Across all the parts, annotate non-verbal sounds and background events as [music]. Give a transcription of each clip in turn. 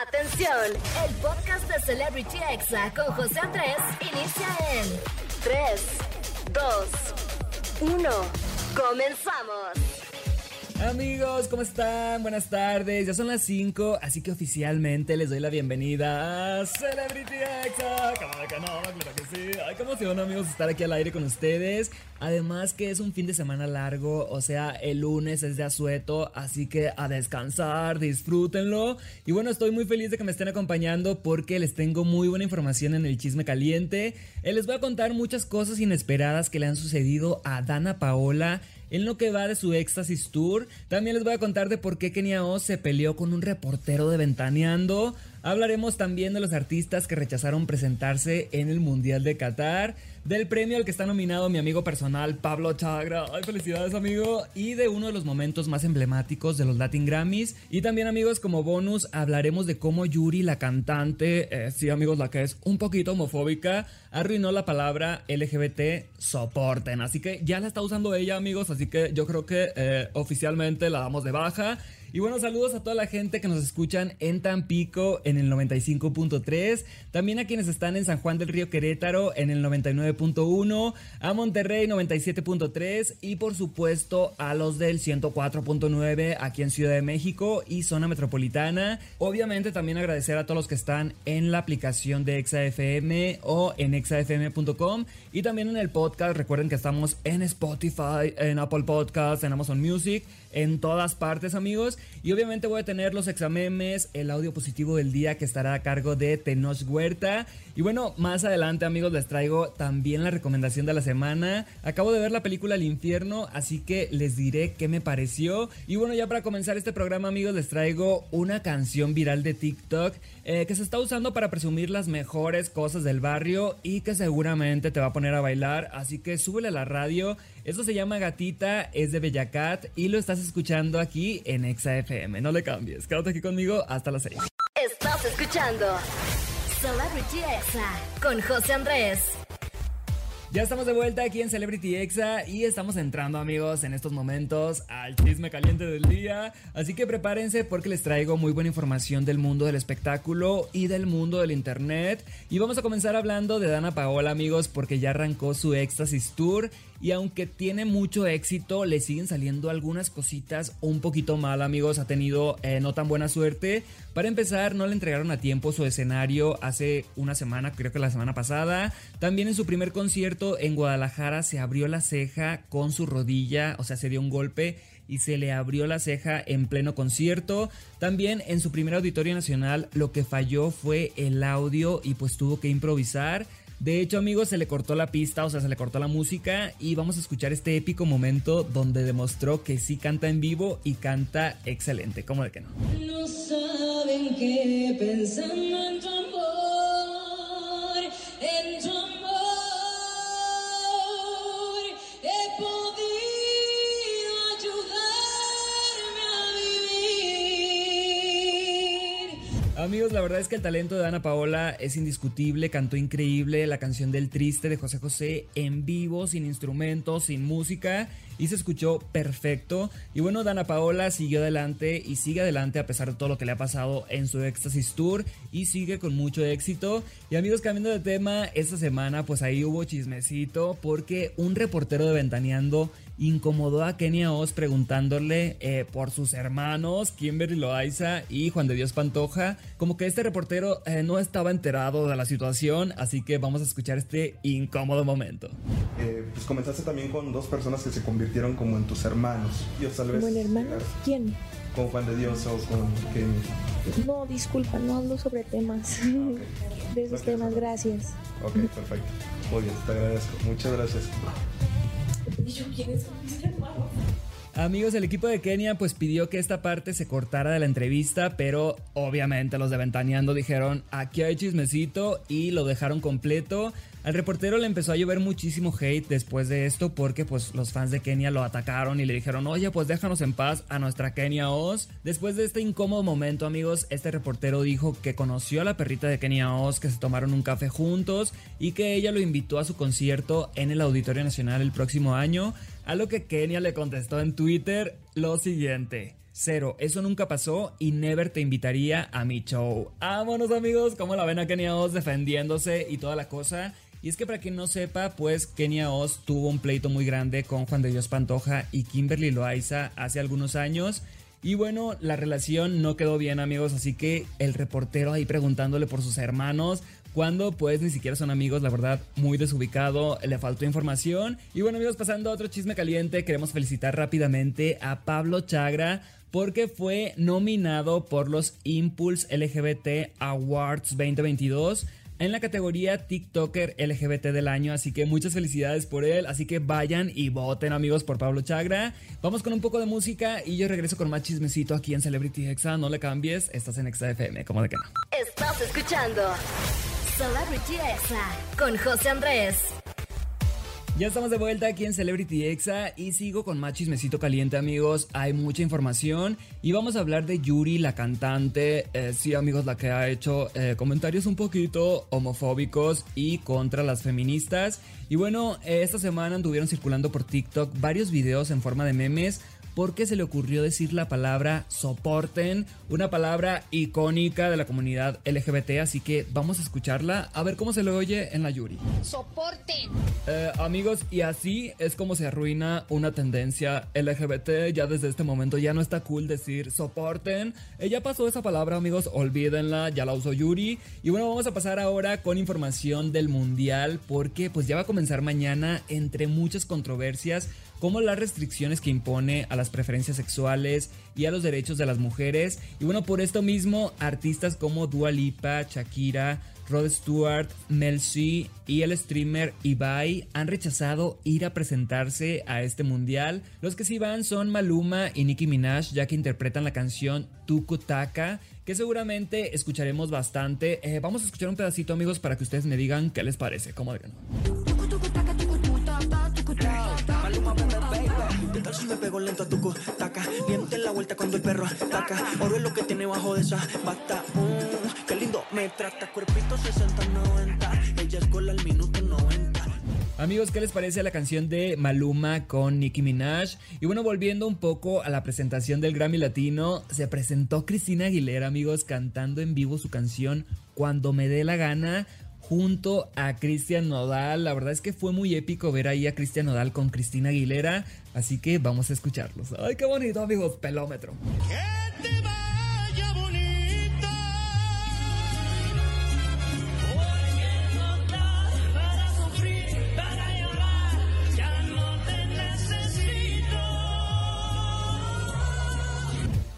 Atención, el podcast de Celebrity Exa con José Andrés inicia en 3, 2, 1. Comenzamos. Amigos, ¿cómo están? Buenas tardes. Ya son las 5, así que oficialmente les doy la bienvenida a Celebrity Exa. Claro que no, claro que amigos, estar aquí al aire con ustedes. Además que es un fin de semana largo, o sea, el lunes es de asueto, así que a descansar, disfrútenlo. Y bueno, estoy muy feliz de que me estén acompañando porque les tengo muy buena información en el chisme caliente. Eh, les voy a contar muchas cosas inesperadas que le han sucedido a Dana Paola en lo que va de su Éxtasis Tour. También les voy a contar de por qué Kenia O se peleó con un reportero de Ventaneando. Hablaremos también de los artistas que rechazaron presentarse en el Mundial de Qatar, del premio al que está nominado mi amigo personal Pablo Chagra, ay felicidades amigo, y de uno de los momentos más emblemáticos de los Latin Grammys. Y también amigos como bonus hablaremos de cómo Yuri, la cantante, eh, sí amigos, la que es un poquito homofóbica, arruinó la palabra LGBT soporten. Así que ya la está usando ella amigos, así que yo creo que eh, oficialmente la damos de baja. Y bueno, saludos a toda la gente que nos escuchan en Tampico en el 95.3, también a quienes están en San Juan del Río Querétaro en el 99.1, a Monterrey 97.3 y por supuesto a los del 104.9 aquí en Ciudad de México y zona metropolitana. Obviamente también agradecer a todos los que están en la aplicación de ExaFM o en exafm.com y también en el podcast. Recuerden que estamos en Spotify, en Apple Podcasts, en Amazon Music en todas partes, amigos. Y obviamente voy a tener los examemes, el audio positivo del día que estará a cargo de Tenoch Huerta. Y bueno, más adelante, amigos, les traigo también la recomendación de la semana. Acabo de ver la película El Infierno, así que les diré qué me pareció. Y bueno, ya para comenzar este programa, amigos, les traigo una canción viral de TikTok eh, que se está usando para presumir las mejores cosas del barrio y que seguramente te va a poner a bailar. Así que súbele a la radio. Esto se llama Gatita, es de Bellacat y lo estás escuchando aquí en Exa FM. No le cambies, quédate aquí conmigo hasta las 6. Estás escuchando Celebrity Exa con José Andrés. Ya estamos de vuelta aquí en Celebrity Exa y estamos entrando amigos en estos momentos al chisme caliente del día. Así que prepárense porque les traigo muy buena información del mundo del espectáculo y del mundo del internet. Y vamos a comenzar hablando de Dana Paola amigos porque ya arrancó su Éxtasis Tour y aunque tiene mucho éxito, le siguen saliendo algunas cositas un poquito mal, amigos. Ha tenido eh, no tan buena suerte. Para empezar, no le entregaron a tiempo su escenario hace una semana, creo que la semana pasada. También en su primer concierto en Guadalajara se abrió la ceja con su rodilla, o sea, se dio un golpe y se le abrió la ceja en pleno concierto. También en su primer auditorio nacional lo que falló fue el audio y pues tuvo que improvisar. De hecho, amigos, se le cortó la pista, o sea, se le cortó la música y vamos a escuchar este épico momento donde demostró que sí canta en vivo y canta excelente. ¿Cómo de que no? No saben qué pensando Amigos, la verdad es que el talento de Ana Paola es indiscutible, cantó increíble la canción del triste de José José en vivo, sin instrumentos, sin música y se escuchó perfecto. Y bueno, Dana Paola siguió adelante y sigue adelante a pesar de todo lo que le ha pasado en su Éxtasis Tour y sigue con mucho éxito. Y amigos, cambiando de tema, esta semana pues ahí hubo chismecito porque un reportero de Ventaneando incomodó a Kenia Oz preguntándole eh, por sus hermanos, Kimberly Loaiza y Juan de Dios Pantoja. Como que este reportero eh, no estaba enterado de la situación, así que vamos a escuchar este incómodo momento. Eh, pues comenzaste también con dos personas que se convirtieron como en tus hermanos. Dios tal vez. ¿Como hermanos? ¿Quién? Con Juan de Dios o con Kenny. No, disculpa, no hablo sobre temas. [laughs] De esos Ok, temas, gracias. Ok, perfecto. Muy bien, te agradezco. Muchas gracias. ¿Y yo quiénes son mis hermanos? Amigos, el equipo de Kenia pues pidió que esta parte se cortara de la entrevista, pero obviamente los de Ventaneando dijeron aquí hay chismecito y lo dejaron completo. Al reportero le empezó a llover muchísimo hate después de esto porque pues los fans de Kenia lo atacaron y le dijeron oye pues déjanos en paz a nuestra Kenia Oz. Después de este incómodo momento amigos, este reportero dijo que conoció a la perrita de Kenia Oz, que se tomaron un café juntos y que ella lo invitó a su concierto en el Auditorio Nacional el próximo año. A lo que Kenia le contestó en Twitter lo siguiente. Cero, eso nunca pasó y never te invitaría a mi show. Vámonos amigos, como la ven a Kenia Oz defendiéndose y toda la cosa. Y es que para quien no sepa, pues Kenia Oz tuvo un pleito muy grande con Juan de Dios Pantoja y Kimberly Loaiza hace algunos años. Y bueno, la relación no quedó bien amigos, así que el reportero ahí preguntándole por sus hermanos, cuando pues ni siquiera son amigos, la verdad, muy desubicado, le faltó información. Y bueno amigos, pasando a otro chisme caliente, queremos felicitar rápidamente a Pablo Chagra porque fue nominado por los Impulse LGBT Awards 2022 en la categoría TikToker LGBT del año. Así que muchas felicidades por él. Así que vayan y voten, amigos, por Pablo Chagra. Vamos con un poco de música y yo regreso con más chismecito aquí en Celebrity Exa. No le cambies, estás en Exa FM, como de que no. Estás escuchando Celebrity Exa con José Andrés. Ya estamos de vuelta aquí en Celebrity Exa y sigo con más caliente amigos, hay mucha información y vamos a hablar de Yuri, la cantante, eh, sí amigos, la que ha hecho eh, comentarios un poquito homofóbicos y contra las feministas. Y bueno, eh, esta semana anduvieron circulando por TikTok varios videos en forma de memes porque se le ocurrió decir la palabra soporten, una palabra icónica de la comunidad LGBT, así que vamos a escucharla a ver cómo se le oye en la Yuri. Soporten. Eh, amigos, y así es como se arruina una tendencia LGBT. Ya desde este momento ya no está cool decir soporten. Ella pasó esa palabra, amigos, olvídenla, ya la usó Yuri. Y bueno, vamos a pasar ahora con información del mundial, porque pues ya va a comenzar mañana entre muchas controversias como las restricciones que impone a las preferencias sexuales y a los derechos de las mujeres. Y bueno, por esto mismo, artistas como Dua Lipa, Shakira, Rod Stewart, Mel C y el streamer Ibai han rechazado ir a presentarse a este mundial. Los que sí van son Maluma y Nicki Minaj, ya que interpretan la canción Tukutaka, que seguramente escucharemos bastante. Eh, vamos a escuchar un pedacito, amigos, para que ustedes me digan qué les parece. ¿Cómo? Si me pego lento a tu taca? Diente en la vuelta cuando el perro ataca. Oro es lo que tiene bajo de esa bata. Mm, qué lindo me trata. Cuerpito 60-90. Ella es gol al minuto 90. Amigos, ¿qué les parece la canción de Maluma con Nicki Minaj? Y bueno, volviendo un poco a la presentación del Grammy Latino, se presentó Cristina Aguilera, amigos, cantando en vivo su canción Cuando me dé la gana junto a Cristian Nodal. La verdad es que fue muy épico ver ahí a Cristian Nodal con Cristina Aguilera, así que vamos a escucharlos. Ay, qué bonito, amigos, pelómetro. Que te vaya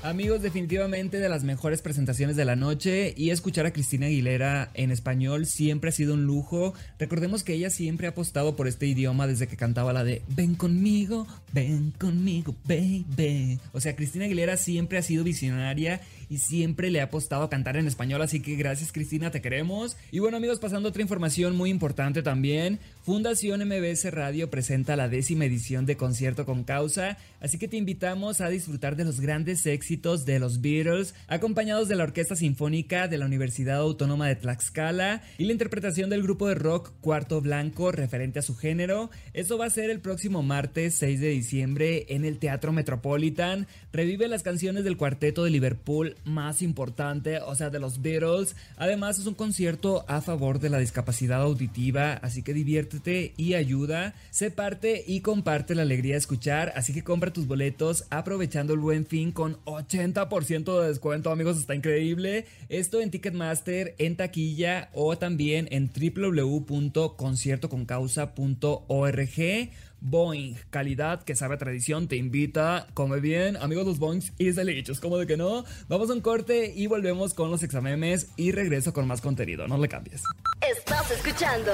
Amigos, definitivamente de las mejores presentaciones de la noche y escuchar a Cristina Aguilera en español siempre ha sido un lujo. Recordemos que ella siempre ha apostado por este idioma desde que cantaba la de Ven conmigo, ven conmigo, baby. O sea, Cristina Aguilera siempre ha sido visionaria y siempre le ha apostado a cantar en español, así que gracias Cristina, te queremos. Y bueno amigos, pasando a otra información muy importante también, Fundación MBS Radio presenta la décima edición de Concierto con Causa, así que te invitamos a disfrutar de los grandes éxitos de los Beatles, acompañados de la Orquesta Sinfónica de la Universidad Autónoma de Tlaxcala y la interpretación del grupo de rock Cuarto Blanco referente a su género. Eso va a ser el próximo martes 6 de diciembre en el Teatro Metropolitan. Revive las canciones del cuarteto de Liverpool más importante, o sea, de los Beatles. Además, es un concierto a favor de la discapacidad auditiva, así que diviértete y ayuda. Sé parte y comparte la alegría de escuchar, así que compra tus boletos aprovechando el buen fin con 80% de descuento, amigos, está increíble. Esto en Ticketmaster, en taquilla o también en www.conciertoconcausa.org. Boeing, calidad que sabe tradición, te invita, come bien, amigos los Boeings y delichos, como de que no. Vamos a un corte y volvemos con los examemes y regreso con más contenido, no le cambies. Estás escuchando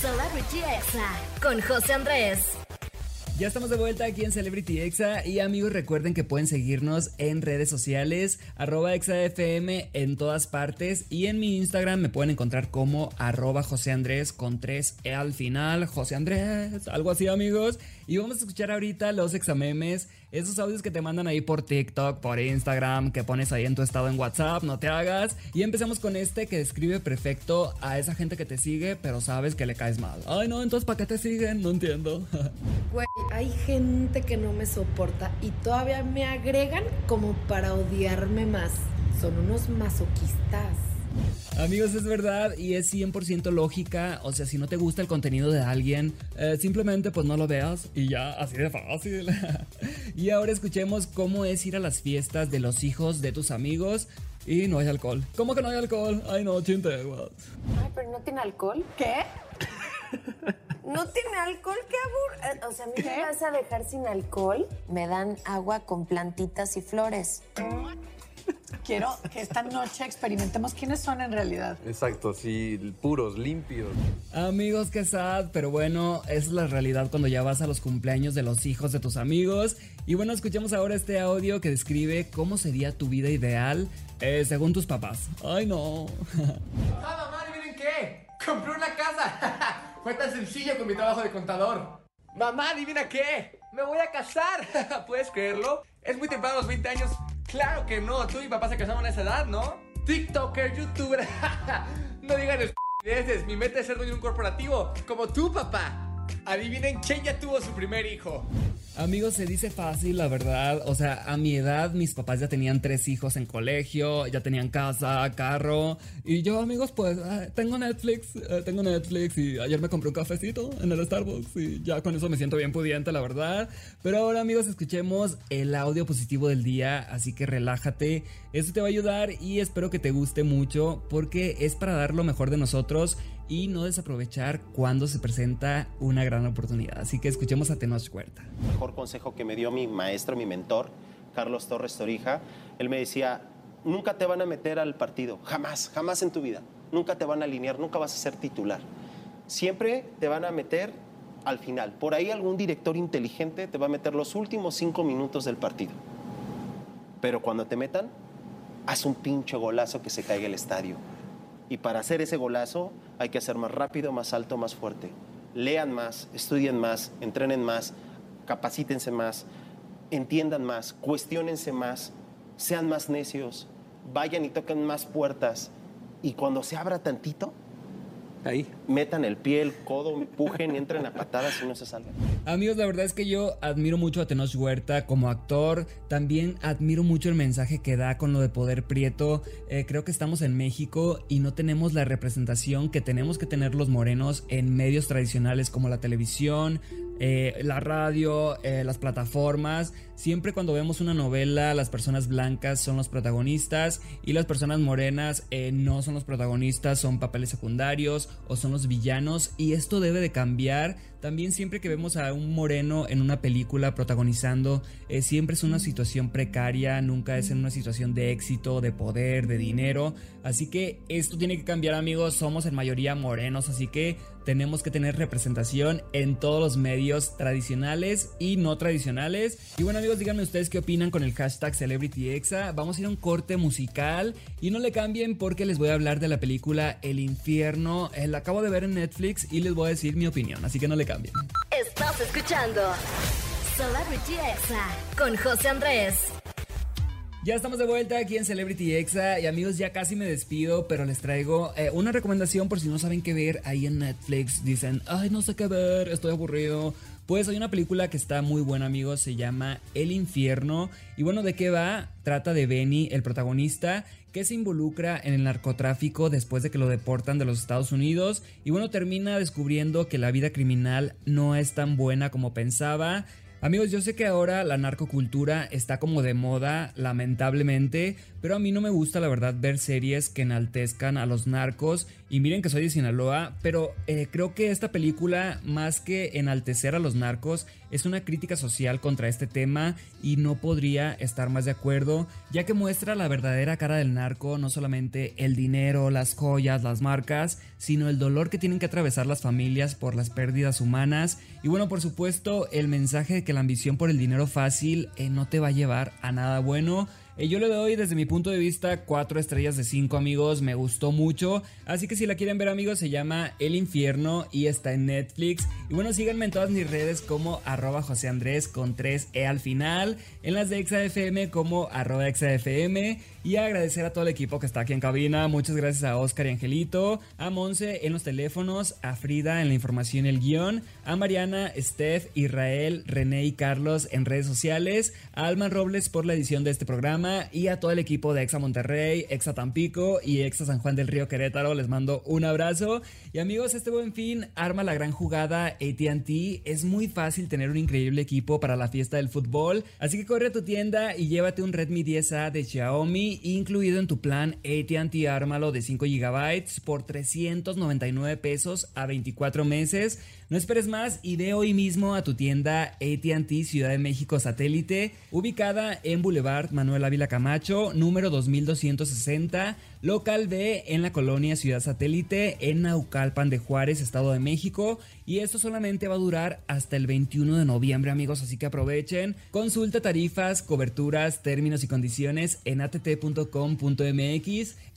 Celebrity Exa con José Andrés. Ya estamos de vuelta aquí en Celebrity Exa y amigos recuerden que pueden seguirnos en redes sociales arroba exafm en todas partes y en mi Instagram me pueden encontrar como arroba José Andrés con 3 E al final, José Andrés, algo así amigos. Y vamos a escuchar ahorita los examemes Esos audios que te mandan ahí por TikTok, por Instagram, que pones ahí en tu estado en WhatsApp, no te hagas. Y empecemos con este que describe perfecto a esa gente que te sigue, pero sabes que le caes mal. Ay, no, entonces ¿para qué te siguen? No entiendo. [laughs] Güey, hay gente que no me soporta y todavía me agregan como para odiarme más. Son unos masoquistas. Amigos, es verdad y es 100% lógica. O sea, si no te gusta el contenido de alguien, eh, simplemente pues no lo veas y ya, así de fácil. [laughs] y ahora escuchemos cómo es ir a las fiestas de los hijos de tus amigos y no hay alcohol. ¿Cómo que no hay alcohol? Ay, no, chinte. Ay, pero no tiene alcohol. ¿Qué? No tiene alcohol, qué aburrido. O sea, a mí me vas a dejar sin alcohol. Me dan agua con plantitas y flores. Quiero que esta noche experimentemos quiénes son en realidad. Exacto, sí, puros, limpios. Amigos, qué sad, pero bueno, esa es la realidad cuando ya vas a los cumpleaños de los hijos de tus amigos. Y bueno, escuchemos ahora este audio que describe cómo sería tu vida ideal eh, según tus papás. Ay, no. [laughs] ¡Ah, mamá, adivinen qué! ¡Compré una casa! [laughs] Fue tan sencillo con mi trabajo de contador. Mamá, adivina qué! ¡Me voy a casar! [laughs] ¿Puedes creerlo? Es muy temprano, los 20 años. Claro que no, tú y papá se casaron a esa edad, ¿no? TikToker, youtuber. [laughs] no digan estupideces. Mi meta es ser dueño de un corporativo, como tu papá. Adivinen quién ya tuvo su primer hijo. Amigos, se dice fácil, la verdad. O sea, a mi edad mis papás ya tenían tres hijos en colegio, ya tenían casa, carro. Y yo, amigos, pues ah, tengo Netflix, eh, tengo Netflix y ayer me compré un cafecito en el Starbucks y ya con eso me siento bien pudiente, la verdad. Pero ahora, amigos, escuchemos el audio positivo del día, así que relájate. Esto te va a ayudar y espero que te guste mucho porque es para dar lo mejor de nosotros y no desaprovechar cuando se presenta una gran oportunidad. Así que escuchemos a Tenoch Huerta. mejor consejo que me dio mi maestro, mi mentor, Carlos Torres Torija. Él me decía, nunca te van a meter al partido, jamás, jamás en tu vida. Nunca te van a alinear, nunca vas a ser titular. Siempre te van a meter al final. Por ahí algún director inteligente te va a meter los últimos cinco minutos del partido. Pero cuando te metan, haz un pinche golazo que se caiga el estadio. Y para hacer ese golazo hay que hacer más rápido, más alto, más fuerte. Lean más, estudien más, entrenen más, capacítense más, entiendan más, cuestionense más, sean más necios, vayan y toquen más puertas. Y cuando se abra tantito, ahí metan el pie, el codo, empujen y entren a patadas y no se salgan. Amigos, la verdad es que yo admiro mucho a Tenoch Huerta como actor. También admiro mucho el mensaje que da con lo de Poder Prieto. Eh, creo que estamos en México y no tenemos la representación que tenemos que tener los morenos en medios tradicionales como la televisión, eh, la radio, eh, las plataformas. Siempre cuando vemos una novela, las personas blancas son los protagonistas y las personas morenas eh, no son los protagonistas, son papeles secundarios o son los villanos. Y esto debe de cambiar. También siempre que vemos a un moreno en una película protagonizando, eh, siempre es una situación precaria, nunca es en una situación de éxito, de poder, de dinero. Así que esto tiene que cambiar amigos, somos en mayoría morenos, así que tenemos que tener representación en todos los medios tradicionales y no tradicionales. Y bueno amigos, díganme ustedes qué opinan con el hashtag CelebrityExa. Vamos a ir a un corte musical y no le cambien porque les voy a hablar de la película El Infierno. Eh, la acabo de ver en Netflix y les voy a decir mi opinión, así que no le cambien. Estás escuchando Celebrity Exa con José Andrés. Ya estamos de vuelta aquí en Celebrity Exa y amigos ya casi me despido, pero les traigo eh, una recomendación por si no saben qué ver ahí en Netflix. Dicen, ay no sé qué ver, estoy aburrido. Pues hay una película que está muy buena amigos, se llama El Infierno. Y bueno, ¿de qué va? Trata de Benny, el protagonista, que se involucra en el narcotráfico después de que lo deportan de los Estados Unidos. Y bueno, termina descubriendo que la vida criminal no es tan buena como pensaba. Amigos, yo sé que ahora la narcocultura está como de moda, lamentablemente, pero a mí no me gusta la verdad ver series que enaltezcan a los narcos. Y miren que soy de Sinaloa, pero eh, creo que esta película, más que enaltecer a los narcos, es una crítica social contra este tema y no podría estar más de acuerdo, ya que muestra la verdadera cara del narco, no solamente el dinero, las joyas, las marcas, sino el dolor que tienen que atravesar las familias por las pérdidas humanas. Y bueno, por supuesto, el mensaje de que la ambición por el dinero fácil eh, no te va a llevar a nada bueno. Eh, yo le doy desde mi punto de vista 4 estrellas de 5 amigos, me gustó mucho. Así que si la quieren ver amigos se llama El Infierno y está en Netflix. Y bueno, síganme en todas mis redes como arroba José Andrés con 3E al final. En las de ExaFM como arroba ExaFM. Y agradecer a todo el equipo que está aquí en cabina. Muchas gracias a Oscar y Angelito, a Monse en los teléfonos, a Frida en la información y el guion, a Mariana, Steph, Israel, René y Carlos en redes sociales, a Alman Robles por la edición de este programa y a todo el equipo de Exa Monterrey, Exa Tampico y Exa San Juan del Río Querétaro. Les mando un abrazo. Y amigos, este buen fin arma la gran jugada ATT. Es muy fácil tener un increíble equipo para la fiesta del fútbol. Así que corre a tu tienda y llévate un Redmi 10A de Xiaomi incluido en tu plan ATT Ármalo de 5 GB por 399 pesos a 24 meses. No esperes más y ve hoy mismo a tu tienda ATT Ciudad de México Satélite, ubicada en Boulevard Manuel Ávila Camacho, número 2260, local B en la colonia Ciudad Satélite, en Naucalpan de Juárez, Estado de México. Y esto solamente va a durar hasta el 21 de noviembre, amigos, así que aprovechen. Consulta tarifas, coberturas, términos y condiciones en att.com.mx.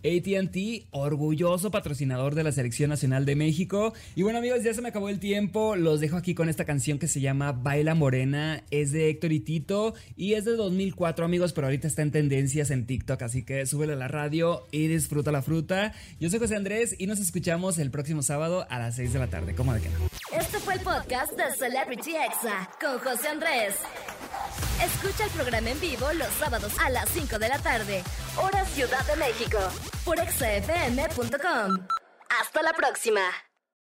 ATT, orgulloso patrocinador de la Selección Nacional de México. Y bueno amigos, ya se me acabó el tiempo. Los dejo aquí con esta canción que se llama Baila Morena. Es de Héctor y Tito y es de 2004 amigos, pero ahorita está en tendencias en TikTok. Así que súbele a la radio y disfruta la fruta. Yo soy José Andrés y nos escuchamos el próximo sábado a las 6 de la tarde. ¿Cómo de que no? Este fue el podcast de Celebrity Exa con José Andrés. Escucha el programa en vivo los sábados a las 5 de la tarde, hora Ciudad de México, por exafm.com. Hasta la próxima.